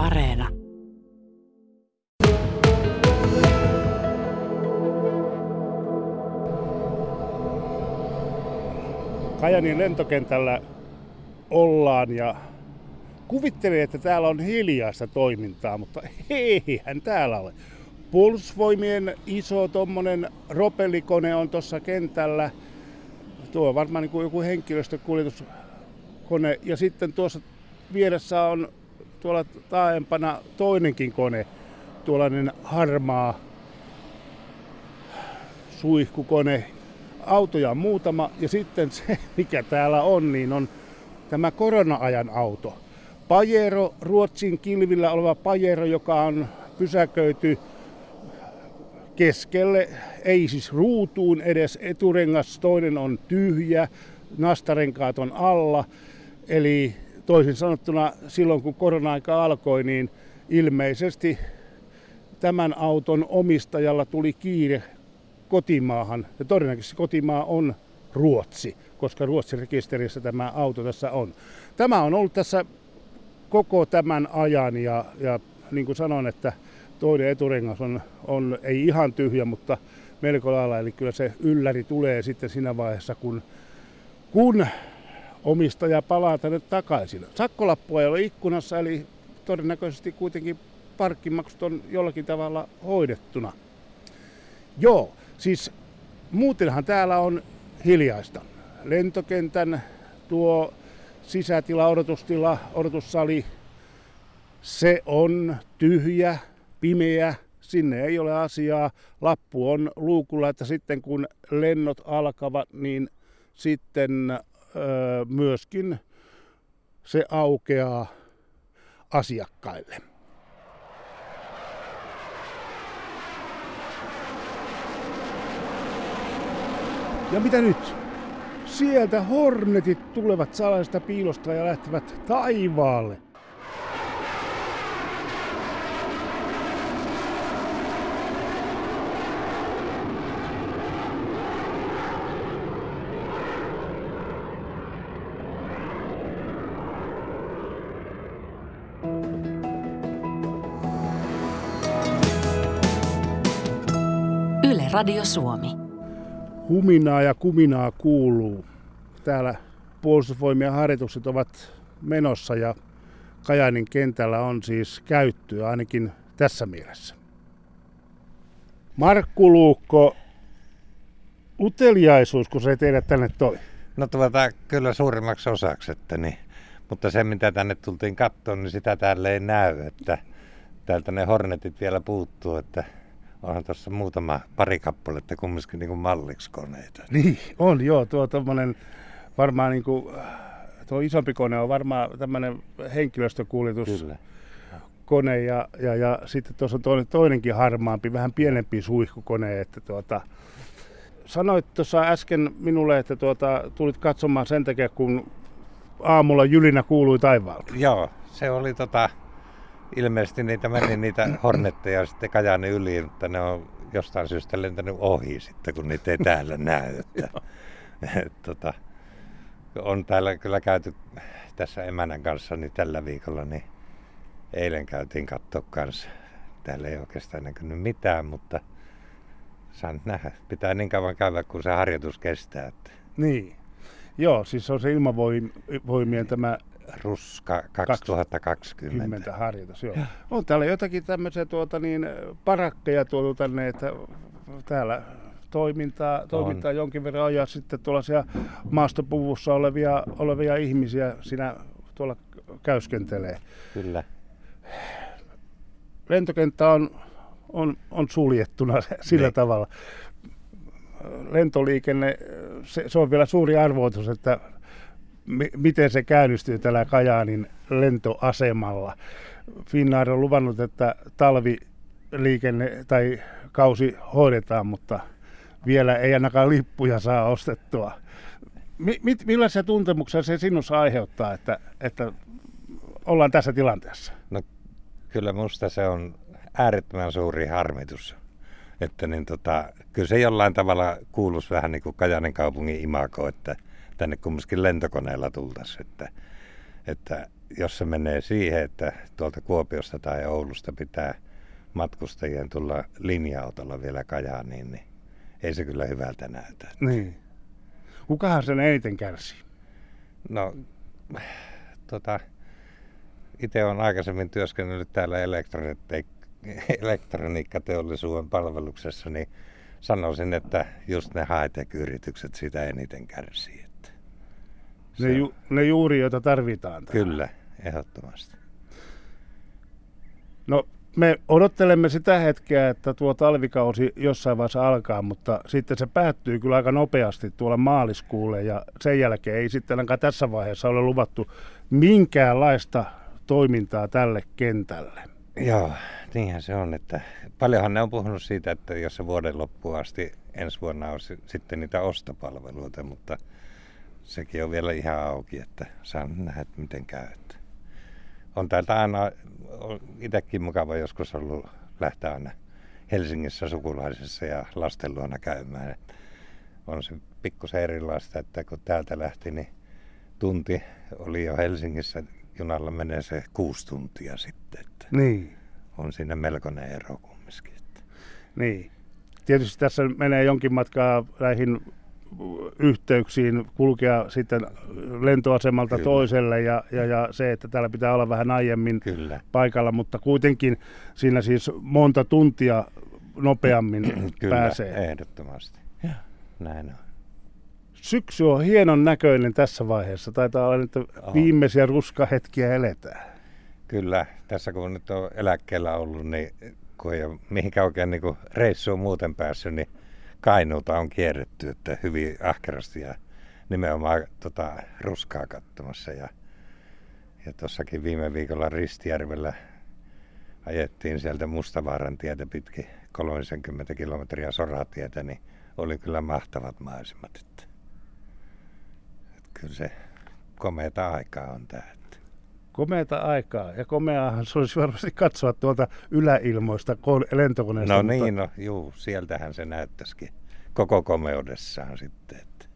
Areena. Kajanin lentokentällä ollaan ja kuvittelin, että täällä on hiljaista toimintaa, mutta eihän täällä ole. Puolustusvoimien iso tommonen ropellikone on tuossa kentällä. Tuo on varmaan niin kuin joku henkilöstökuljetuskone. Ja sitten tuossa vieressä on tuolla taaempana toinenkin kone. Tuollainen harmaa suihkukone. Autoja on muutama ja sitten se, mikä täällä on, niin on tämä korona-ajan auto. Pajero, Ruotsin kilvillä oleva Pajero, joka on pysäköity keskelle, ei siis ruutuun edes, eturengas toinen on tyhjä, nastarenkaat on alla. Eli toisin sanottuna silloin kun korona-aika alkoi, niin ilmeisesti tämän auton omistajalla tuli kiire kotimaahan. Ja todennäköisesti kotimaa on Ruotsi, koska Ruotsin rekisterissä tämä auto tässä on. Tämä on ollut tässä koko tämän ajan ja, ja niin kuin sanon, että toinen eturengas on, on ei ihan tyhjä, mutta melko lailla. Eli kyllä se ylläri tulee sitten siinä vaiheessa, kun, kun omistaja palaa tänne takaisin. Sakkolappua ei ole ikkunassa, eli todennäköisesti kuitenkin parkkimaksut on jollakin tavalla hoidettuna. Joo, siis muutenhan täällä on hiljaista. Lentokentän tuo sisätila, odotustila, odotussali, se on tyhjä, pimeä, sinne ei ole asiaa. Lappu on luukulla, että sitten kun lennot alkavat, niin sitten myöskin se aukeaa asiakkaille. Ja mitä nyt? Sieltä hornetit tulevat salaisesta piilosta ja lähtevät taivaalle. Radio Suomi. Huminaa ja kuminaa kuuluu. Täällä puolustusvoimien harjoitukset ovat menossa ja Kajanin kentällä on siis käyttöä ainakin tässä mielessä. Markku Luukko, uteliaisuus, kun se teidät tänne toi. No tuota, kyllä suurimmaksi osaksi, että niin. Mutta se mitä tänne tultiin kattoon, niin sitä täällä ei näy, että täältä ne hornetit vielä puuttuu, että onhan tuossa muutama pari kappaletta kumminkin niin kuin malliksi koneita. Niin, on joo, tuo tommonen varmaan niin kuin, tuo isompi kone on varmaan tämmöinen henkilöstökuljetus. Kyllä. kone ja, ja, ja sitten tuossa on toinen, toinenkin harmaampi, vähän pienempi suihkukone. Että tuota, sanoit tuossa äsken minulle, että tuota, tulit katsomaan sen takia, kun aamulla jylinä kuului taivaalta. Joo, se oli tota, ilmeisesti niitä meni niitä hornetteja sitten Kajani yli, mutta ne on jostain syystä lentänyt ohi sitten, kun niitä ei täällä näy. Että, et, tota, on täällä kyllä käyty tässä emänän kanssa niin tällä viikolla, niin eilen käytiin katsoa kanssa. Täällä ei oikeastaan näkynyt mitään, mutta saan nähdä. Pitää niin kauan käydä, kun se harjoitus kestää. Että Niin. Joo, siis on se ilmavoimien tämä Ruska 2020. 10 harjoitus. Joo. On täällä jotakin tämmöisiä tuota, niin, parakkeja tuotu tänne, että täällä toimintaa, toimintaa jonkin verran on ja sitten tuollaisia maastopuvussa olevia, olevia ihmisiä siinä tuolla käyskentelee. Kyllä. Lentokenttä on, on, on suljettuna sillä Niin. tavalla. Lentoliikenne, se, se on vielä suuri arvoitus, että miten se käynnistyy tällä Kajaanin lentoasemalla. Finnair on luvannut, että talviliikenne tai kausi hoidetaan, mutta vielä ei ainakaan lippuja saa ostettua. Mi, mit, millaisia tuntemuksia se sinussa aiheuttaa, että, että ollaan tässä tilanteessa? No kyllä musta se on äärettömän suuri harmitus. Että niin tota, kyllä se jollain tavalla kuuluisi vähän niin kuin Kajanin kaupungin imako, että tänne kumminkin lentokoneella tultaisiin. Että, että jos se menee siihen, että tuolta Kuopiosta tai Oulusta pitää matkustajien tulla linja-autolla vielä Kajaaniin, niin ei se kyllä hyvältä näytä. Niin. Kukahan sen eniten kärsii? No, tota, itse olen aikaisemmin työskennellyt täällä elektroniikkateollisuuden palveluksessa, niin sanoisin, että just ne high-tech-yritykset sitä eniten kärsii. Ne, ju, ne juuri, joita tarvitaan. Tähän. Kyllä, ehdottomasti. No, me odottelemme sitä hetkeä, että tuo talvikausi jossain vaiheessa alkaa, mutta sitten se päättyy kyllä aika nopeasti tuolla maaliskuulle ja sen jälkeen ei sitten ainakaan tässä vaiheessa ole luvattu minkäänlaista toimintaa tälle kentälle. Joo, niinhän se on. Että paljonhan ne on puhunut siitä, että jos se vuoden loppuun asti ensi vuonna on sitten niitä ostopalveluita, mutta sekin on vielä ihan auki, että saan nähdä, että miten käy. On täältä aina itsekin mukava joskus ollut lähteä aina Helsingissä sukulaisessa ja lasten luona käymään. On se pikkusen erilaista, että kun täältä lähti, niin tunti oli jo Helsingissä junalla menee se kuusi tuntia sitten. Että niin. On siinä melkoinen ero kumminkin. Että. Niin. Tietysti tässä menee jonkin matkaa näihin yhteyksiin kulkea sitten lentoasemalta Kyllä. toiselle ja, ja, ja se, että täällä pitää olla vähän aiemmin Kyllä. paikalla, mutta kuitenkin siinä siis monta tuntia nopeammin Kyllä, pääsee. ehdottomasti. Ja, näin on. Syksy on hienon näköinen tässä vaiheessa. Taitaa olla, että viimeisiä ruskahetkiä eletään. Kyllä, tässä kun nyt on eläkkeellä ollut, niin kun ei ole mihinkään oikein niin reissuun muuten päässyt, niin Kainuuta on kierretty, että hyvin ahkerasti ja nimenomaan tota, ruskaa katsomassa. Ja, ja tuossakin viime viikolla Ristijärvellä ajettiin sieltä Mustavaaran tietä pitkin 30 kilometriä soratietä, niin oli kyllä mahtavat maisemat. Että, että kyllä se komeata aikaa on tämä komeata aikaa, ja komeahan se olisi varmasti katsoa tuolta yläilmoista lentokoneesta. No mutta... niin, no, juu, sieltähän se näyttäisikin koko komeudessaan sitten. Että.